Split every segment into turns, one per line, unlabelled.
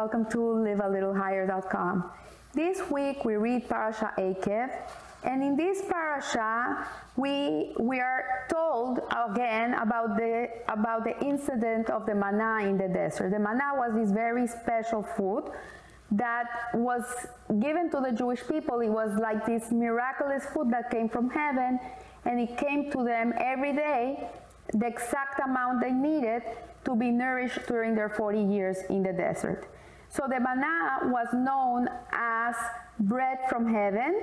Welcome to livealittlehigher.com. This week we read Parasha Eikev, and in this parasha we we are told again about the about the incident of the manna in the desert. The manna was this very special food that was given to the Jewish people. It was like this miraculous food that came from heaven, and it came to them every day, the exact amount they needed to be nourished during their 40 years in the desert. So the manna was known as bread from heaven,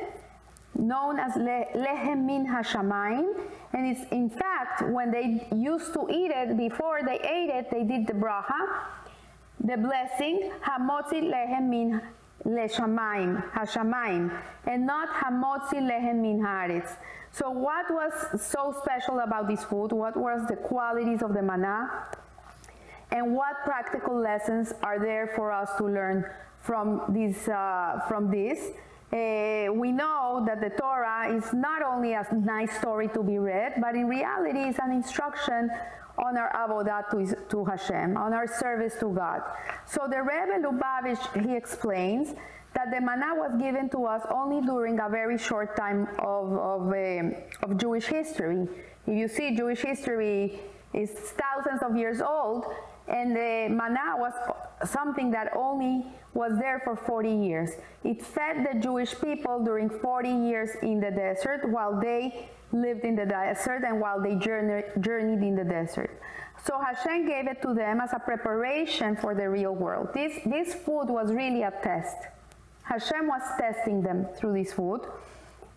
known as lehem min hashamayim, and it's in fact when they used to eat it before they ate it, they did the bracha, the blessing hamotzi lehem min leshamayim hashamayim, and not hamotzi lehem min haaretz. So what was so special about this food? What was the qualities of the manna? And what practical lessons are there for us to learn from this? Uh, from this? Uh, we know that the Torah is not only a nice story to be read, but in reality it's an instruction on our avodah to, to Hashem, on our service to God. So the Rebbe Lubavitch, he explains that the manna was given to us only during a very short time of, of, uh, of Jewish history. If you see Jewish history is thousands of years old, and the manna was something that only was there for 40 years. It fed the Jewish people during 40 years in the desert while they lived in the desert and while they journeyed in the desert. So Hashem gave it to them as a preparation for the real world. This, this food was really a test. Hashem was testing them through this food.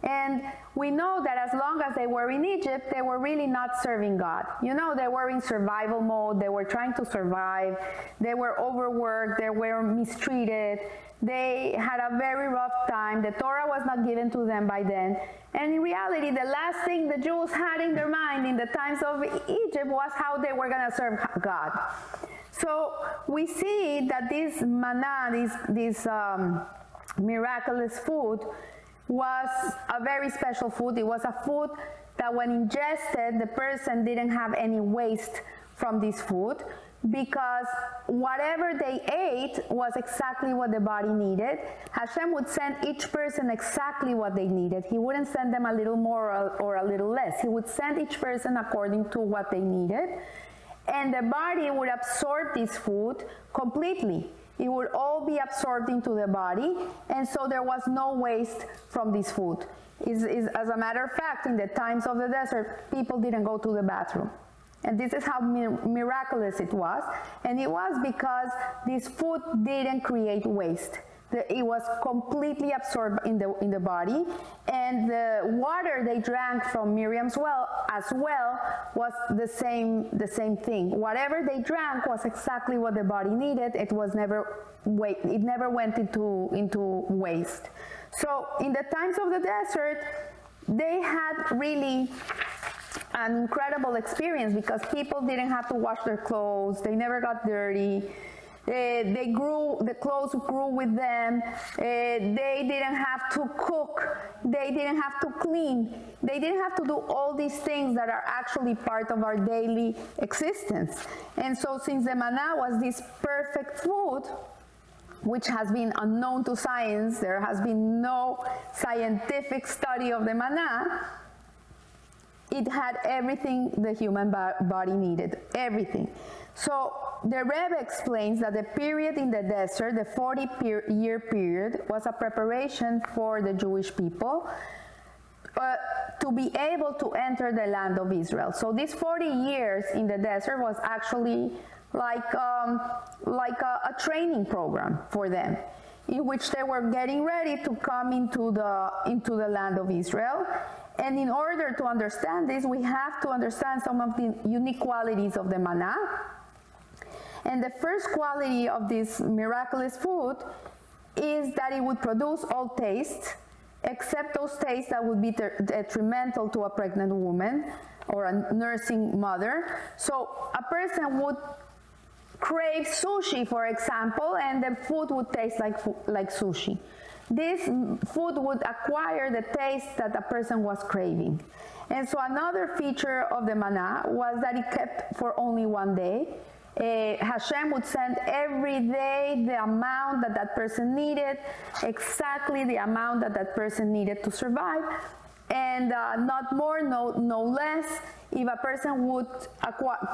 And we know that as long as they were in Egypt, they were really not serving God. You know, they were in survival mode, they were trying to survive, they were overworked, they were mistreated, they had a very rough time. The Torah was not given to them by then. And in reality, the last thing the Jews had in their mind in the times of Egypt was how they were going to serve God. So we see that this manna, this, this um, miraculous food, was a very special food. It was a food that when ingested, the person didn't have any waste from this food because whatever they ate was exactly what the body needed. Hashem would send each person exactly what they needed. He wouldn't send them a little more or a little less. He would send each person according to what they needed. And the body would absorb this food completely. It would all be absorbed into the body, and so there was no waste from this food. Is, is, as a matter of fact, in the times of the desert, people didn't go to the bathroom. And this is how miraculous it was. And it was because this food didn't create waste the, it was completely absorbed in the in the body. And the water they drank from Miriam's well as well was the same the same thing. Whatever they drank was exactly what the body needed. It was never wait it never went into into waste. So in the times of the desert they had really an incredible experience because people didn't have to wash their clothes. They never got dirty they grew, the clothes grew with them. Uh, they didn't have to cook. They didn't have to clean. They didn't have to do all these things that are actually part of our daily existence. And so since the manna was this perfect food, which has been unknown to science, there has been no scientific study of the manna, it had everything the human body needed, everything. So the Rebbe explains that the period in the desert, the 40 year period, was a preparation for the Jewish people uh, to be able to enter the land of Israel. So these 40 years in the desert was actually like, um, like a, a training program for them in which they were getting ready to come into the, into the land of Israel. And in order to understand this, we have to understand some of the unique qualities of the manna and the first quality of this miraculous food is that it would produce all tastes, except those tastes that would be detrimental to a pregnant woman or a nursing mother. So a person would crave sushi, for example, and the food would taste like, like sushi. This food would acquire the taste that a person was craving. And so another feature of the manna was that it kept for only one day Uh, Hashem would send every day the amount that that person needed, exactly the amount that that person needed to survive, and uh, not more, no, no less. If a person would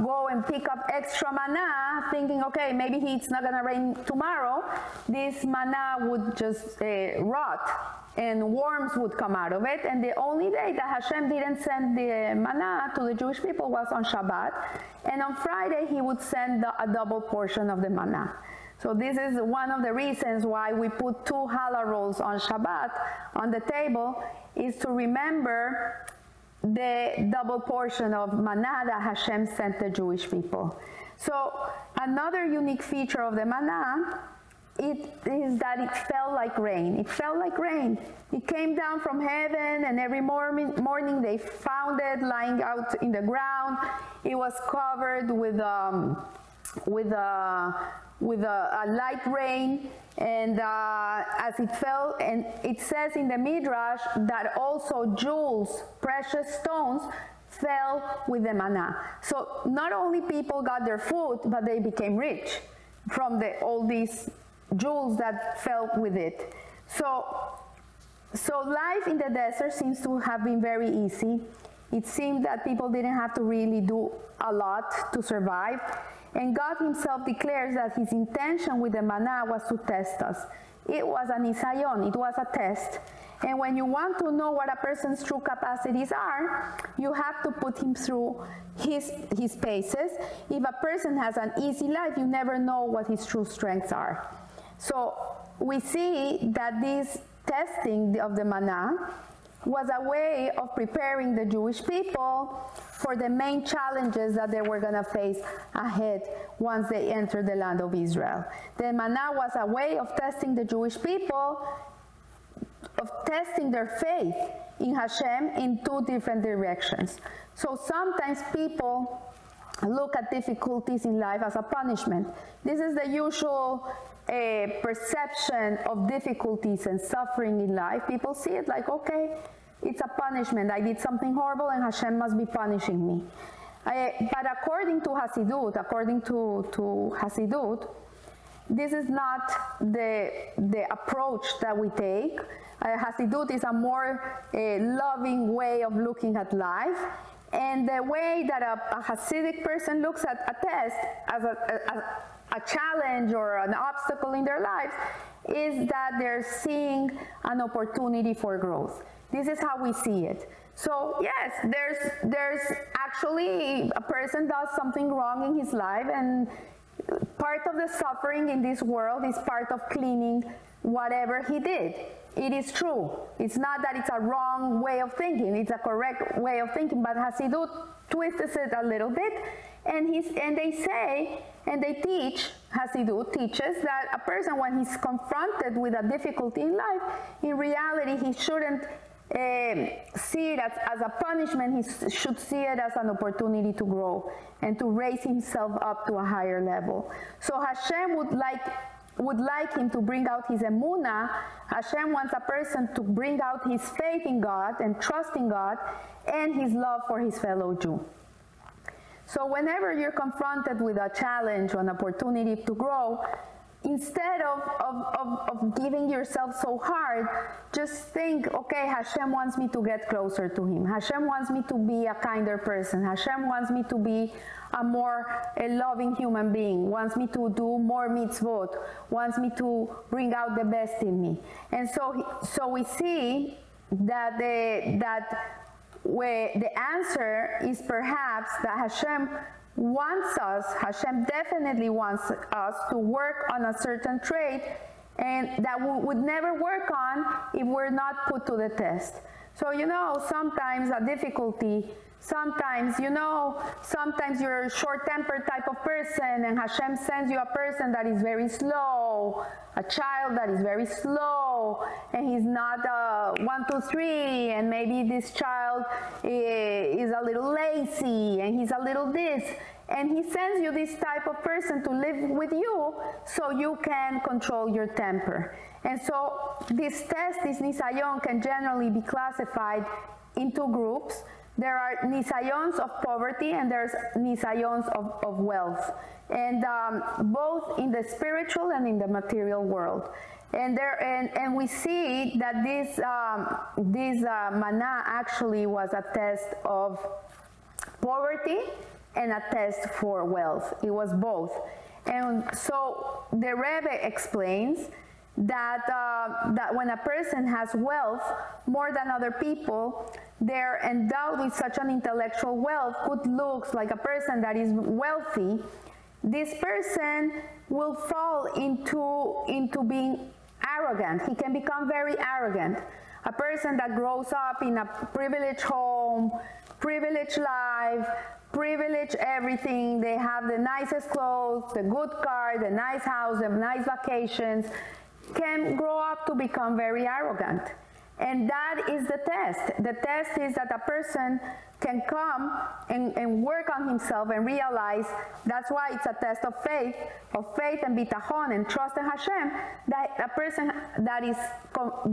go and pick up extra manna, thinking, okay, maybe it's not gonna rain tomorrow, this manna would just uh, rot and worms would come out of it. And the only day that Hashem didn't send the manna to the Jewish people was on Shabbat. And on Friday, he would send the, a double portion of the manna. So this is one of the reasons why we put two challah rolls on Shabbat on the table is to remember the double portion of manna that Hashem sent the Jewish people. So another unique feature of the manna it is that it felt like rain. It felt like rain. It came down from heaven, and every morning, morning they found it lying out in the ground. It was covered with um, with a with a, a light rain, and uh, as it fell, and it says in the midrash that also jewels, precious stones, fell with the manna. So not only people got their food, but they became rich from the, all these jewels that fell with it. So, so life in the desert seems to have been very easy. It seemed that people didn't have to really do a lot to survive. And God himself declares that his intention with the manna was to test us. It was an isayon, it was a test. And when you want to know what a person's true capacities are, you have to put him through his, his paces. If a person has an easy life, you never know what his true strengths are. So we see that this testing of the manna was a way of preparing the Jewish people for the main challenges that they were going to face ahead once they entered the land of Israel. The manna was a way of testing the Jewish people, of testing their faith in Hashem in two different directions. So sometimes people look at difficulties in life as a punishment. This is the usual a perception of difficulties and suffering in life, people see it like, okay, it's a punishment. I did something horrible and Hashem must be punishing me. I, but according to Hasidut, according to, to Hasidut, this is not the, the approach that we take. Uh, Hasidut is a more uh, loving way of looking at life. And the way that a, a Hasidic person looks at a test as a, a, a challenge or an obstacle in their lives is that they're seeing an opportunity for growth. This is how we see it. So yes, there's there's actually a person does something wrong in his life and part of the suffering in this world is part of cleaning whatever he did. It is true. It's not that it's a wrong way of thinking, it's a correct way of thinking, but Hasidut twists it a little bit and, he's, and they say and they teach, Hasidut teaches, that a person, when he's confronted with a difficulty in life, in reality, he shouldn't um, see it as, as, a punishment, he should see it as an opportunity to grow and to raise himself up to a higher level. So Hashem would like would like him to bring out his emuna. Hashem wants a person to bring out his faith in God and trust in God and his love for his fellow Jew. So whenever you're confronted with a challenge or an opportunity to grow, instead of, of, of, of, giving yourself so hard, just think, okay, Hashem wants me to get closer to Him. Hashem wants me to be a kinder person. Hashem wants me to be a more a loving human being, wants me to do more mitzvot, wants me to bring out the best in me. And so, so we see that, the, that where the answer is perhaps that Hashem wants us, Hashem definitely wants us to work on a certain trait and that we would never work on if we're not put to the test. So, you know, sometimes a difficulty Sometimes, you know, sometimes you're a short-tempered type of person and Hashem sends you a person that is very slow, a child that is very slow, and he's not a one, two, three, and maybe this child is a little lazy and he's a little this. And he sends you this type of person to live with you so you can control your temper. And so this test, this nisayon, can generally be classified into groups there are nisayons of poverty and there's nisayons of, of wealth, and um, both in the spiritual and in the material world. And there, and, and we see that this um, this uh, actually was a test of poverty and a test for wealth. It was both. And so the Rebbe explains that, uh, that when a person has wealth more than other people, they're endowed with such an intellectual wealth, good looks, like a person that is wealthy, this person will fall into, into being arrogant. He can become very arrogant. A person that grows up in a privileged home, privileged life, privileged everything. They have the nicest clothes, the good car, the nice house, the nice vacations, can grow up to become very arrogant. And that is the test. The test is that a person can come and, and, work on himself and realize that's why it's a test of faith, of faith and bitachon and trust in Hashem, that a person that is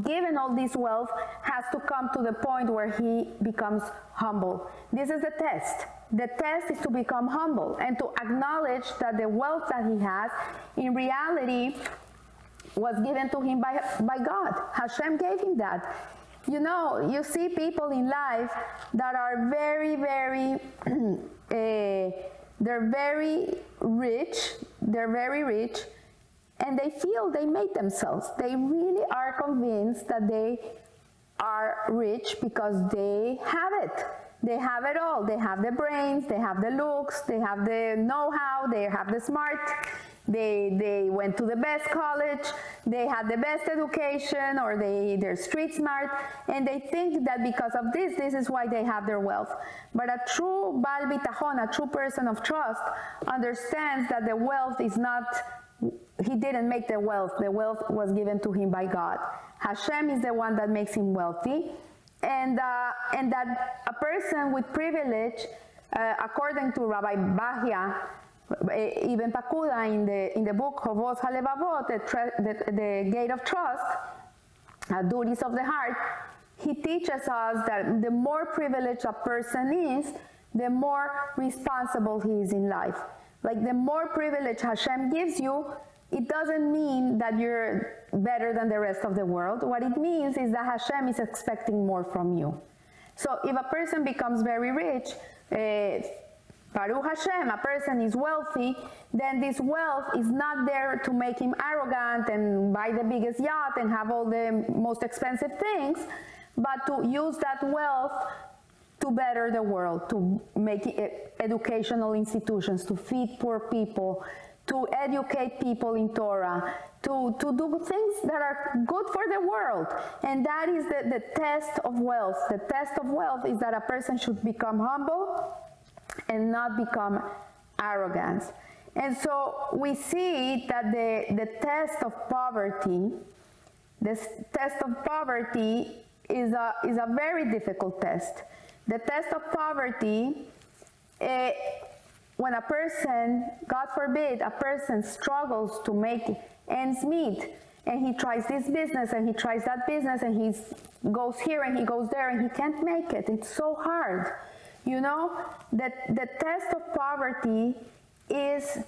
given all this wealth has to come to the point where he becomes humble. This is the test. The test is to become humble and to acknowledge that the wealth that he has in reality was given to him by, by God. Hashem gave him that. You know, you see people in life that are very, very, uh, they're very rich, they're very rich, and they feel they made themselves. They really are convinced that they are rich because they have it. They have it all. They have the brains, they have the looks, they have the know how, they have the smart they, they went to the best college, they had the best education, or they, they're street smart, and they think that because of this, this is why they have their wealth. But a true Bal Bitachon, a true person of trust, understands that the wealth is not, he didn't make the wealth, the wealth was given to him by God. Hashem is the one that makes him wealthy, and, uh, and that a person with privilege, uh, according to Rabbi Bahya, Ibn Pakuda in the, in the book Hovot HaLevavot, the, the, the Gate of Trust, uh, Duties of the Heart, he teaches us that the more privileged a person is, the more responsible he is in life. Like the more privilege Hashem gives you, it doesn't mean that you're better than the rest of the world. What it means is that Hashem is expecting more from you. So if a person becomes very rich, uh, Baruch Hashem, a person is wealthy, then this wealth is not there to make him arrogant and buy the biggest yacht and have all the most expensive things, but to use that wealth to better the world, to make educational institutions, to feed poor people, to educate people in Torah, to, to do things that are good for the world. And that is the, the test of wealth. The test of wealth is that a person should become humble and not become arrogant. And so we see that the, the test of poverty, this test of poverty is a, is a very difficult test. The test of poverty, eh, when a person, God forbid, a person struggles to make ends meet, and he tries this business and he tries that business and he goes here and he goes there and he can't make it. It's so hard. You know, that the test of poverty is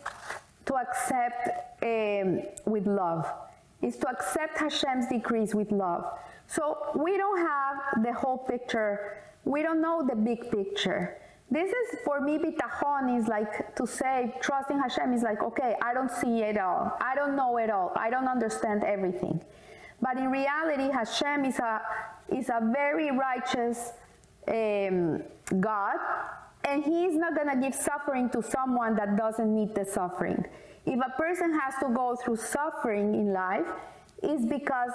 to accept um, with love, is to accept Hashem's decrees with love. So we don't have the whole picture. We don't know the big picture. This is for me, bitachon is like to say, trusting Hashem is like, okay, I don't see it all. I don't know it all. I don't understand everything. But in reality, Hashem is a, is a very righteous um, God, and He is not going to give suffering to someone that doesn't need the suffering. If a person has to go through suffering in life, it's because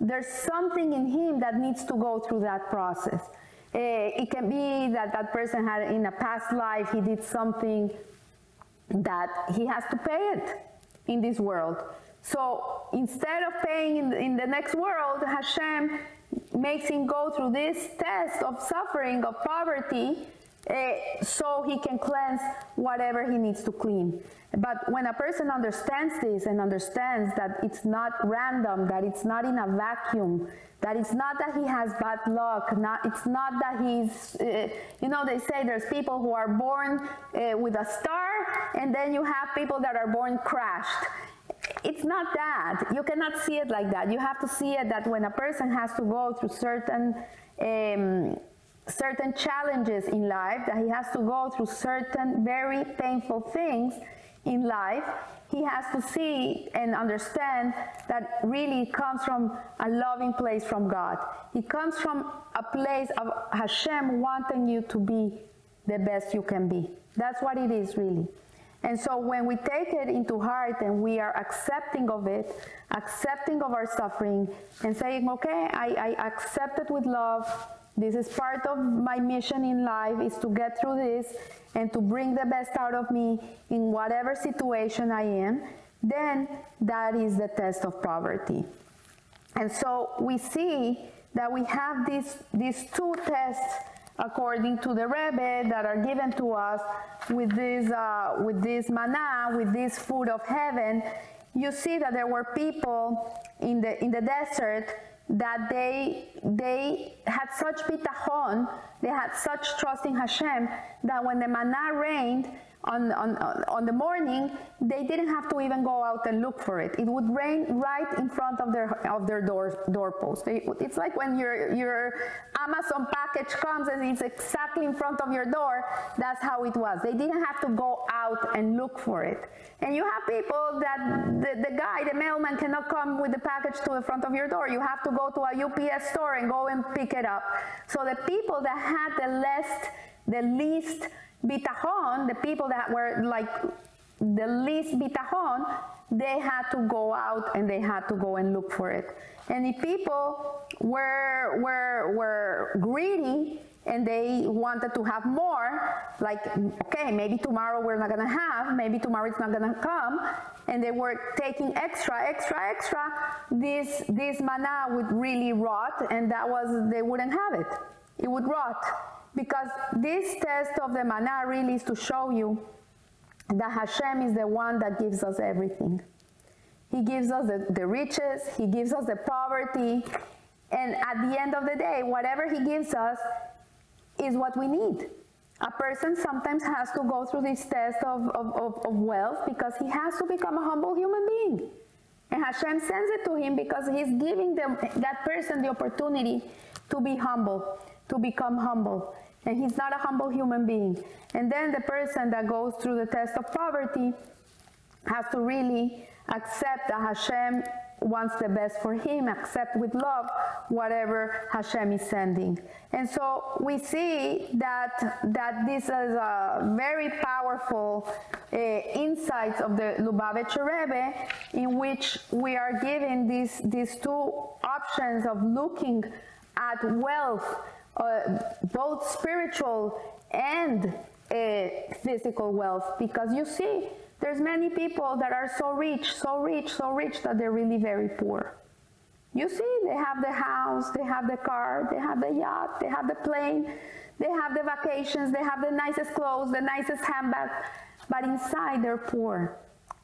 there's something in him that needs to go through that process. Uh, it can be that that person had in a past life he did something that he has to pay it in this world. So instead of paying in, in the next world, Hashem makes him go through this test of suffering, of poverty, uh, so he can cleanse whatever he needs to clean. But when a person understands this and understands that it's not random, that it's not in a vacuum, that it's not that he has bad luck, not, it's not that he's, uh, you know, they say there's people who are born uh, with a star, and then you have people that are born crashed. It's not that. You cannot see it like that. You have to see it that when a person has to go through certain um, certain challenges in life, that he has to go through certain very painful things in life, he has to see and understand that really comes from a loving place from God. It comes from a place of Hashem wanting you to be the best you can be. That's what it is really. And so when we take it into heart and we are accepting of it, accepting of our suffering, and saying, okay, I, I accept it with love, this is part of my mission in life is to get through this and to bring the best out of me in whatever situation I am, then that is the test of poverty. And so we see that we have these, these two tests according to the Rebbe that are given to us with this, uh, with this manna, with this food of heaven. You see that there were people in the, in the desert that they they had such bitachon, they had such trust in Hashem that when the manna rained on, on, on the morning, they didn't have to even go out and look for it. It would rain right in front of their of their door doorpost. it's like when your your Amazon package comes and it's exactly in front of your door. That's how it was. They didn't have to go out and look for it. And you have people that the, the guy, the mailman, cannot come with the package to the front of your door. You have to go to a UPS store and go and pick it up. So the people that had the least the least bitachon, the people that were like the least bitachon, they had to go out and they had to go and look for it. And if people were, were, were greedy and they wanted to have more, like, okay, maybe tomorrow we're not gonna have, maybe tomorrow it's not gonna come, and they were taking extra, extra, extra, this, this manna would really rot, and that was, they wouldn't have it. It would rot. Because this test of the manna really is to show you that Hashem is the one that gives us everything. He gives us the, the riches, He gives us the poverty, and at the end of the day, whatever He gives us is what we need. A person sometimes has to go through this test of, of, of, of wealth because he has to become a humble human being. And Hashem sends it to him because He's giving them, that person the opportunity to be humble, to become humble and he's not a humble human being. And then the person that goes through the test of poverty has to really accept that Hashem wants the best for him, accept with love whatever Hashem is sending. And so we see that, that this is a very powerful uh, of the Lubavitcher Rebbe in which we are given these, these two options of looking at wealth both spiritual and uh, physical wealth because you see there's many people that are so rich so rich so rich that they're really very poor. You see they have the house they have the car they have the yacht they have the plane they have the vacations they have the nicest clothes the nicest handbag but inside they're poor.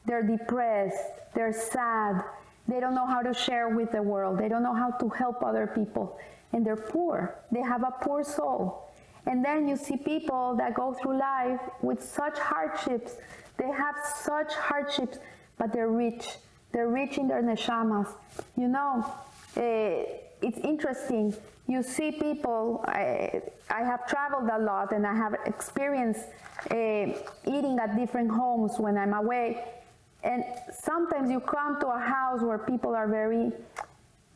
They're depressed they're sad they don't know how to share with the world they don't know how to help other people and they're poor. They have a poor soul. And then you see people that go through life with such hardships. They have such hardships, but they're rich. They're rich in their neshamas. You know, uh, it's interesting. You see people, I, I, have traveled a lot and I have experienced uh, eating at different homes when I'm away. And sometimes you come to a house where people are very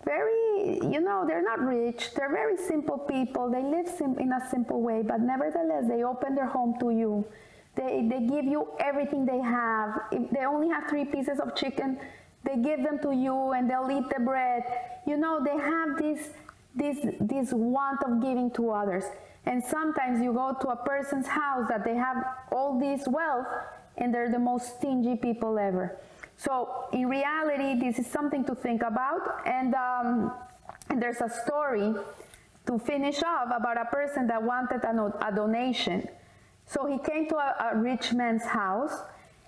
very, you know, they're not rich. They're very simple people. They live sim- in a simple way, but nevertheless, they open their home to you. They, they give you everything they have. If they only have three pieces of chicken, they give them to you and they'll eat the bread. You know, they have this, this, this want of giving to others. And sometimes you go to a person's house that they have all this wealth and they're the most stingy people ever. So in reality, this is something to think about. And, um, and there's a story to finish off about a person that wanted a, a donation. So he came to a, a rich man's house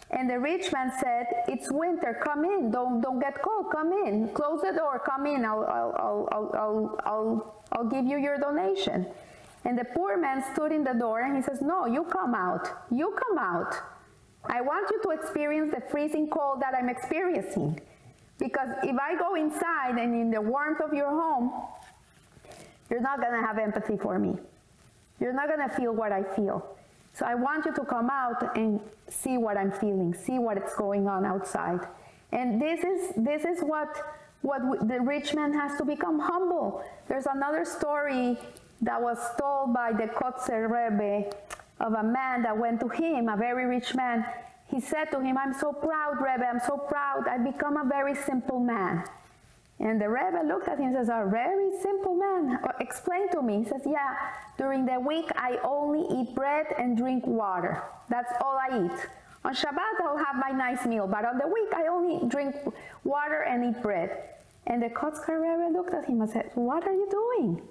and the rich man said, It's winter, come in, don't, don't get cold, come in, close the door, come in, I'll, I'll, I'll, I'll, I'll, I'll give you your donation. And the poor man stood in the door and he says, No, you come out, you come out. I want you to experience the freezing cold that I'm experiencing. Because if I go inside and in the warmth of your home, you're not gonna have empathy for me. You're not gonna feel what I feel. So I want you to come out and see what I'm feeling, see what's going on outside. And this is this is what what the rich man has to become humble. There's another story that was told by the Kotzker Rebbe of a man that went to him, a very rich man. He said to him, I'm so proud, Rebbe, I'm so proud. I've become a very simple man. And the Rebbe looked at him and says, A very simple man. Uh, explain to me. He says, Yeah, during the week I only eat bread and drink water. That's all I eat. On Shabbat I'll have my nice meal, but on the week I only drink water and eat bread. And the Kotzker Rebbe looked at him and said, What are you doing?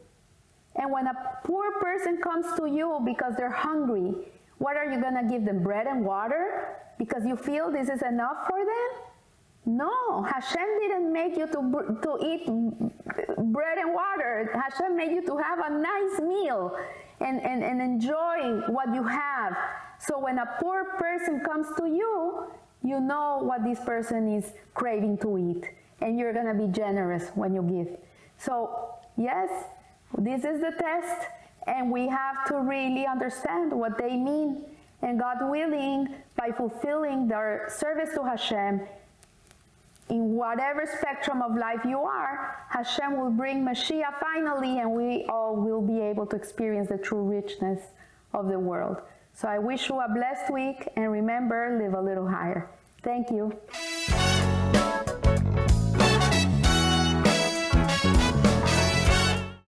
And when a poor person comes to you because they're hungry, what are you going to give them? Bread and water? Because you feel this is enough for them? No, Hashem didn't make you to, to eat bread and water. Hashem made you to have a nice meal and, and, and enjoy what you have. So when a poor person comes to you, you know what this person is craving to eat. And you're going to be generous when you give. So, yes, this is the test. And we have to really understand what they mean. And God willing, by fulfilling their service to Hashem, in whatever spectrum of life you are, Hashem will bring Mashiach finally, and we all will be able to experience the true richness of the world. So I wish you a blessed week, and remember, live a little higher. Thank you.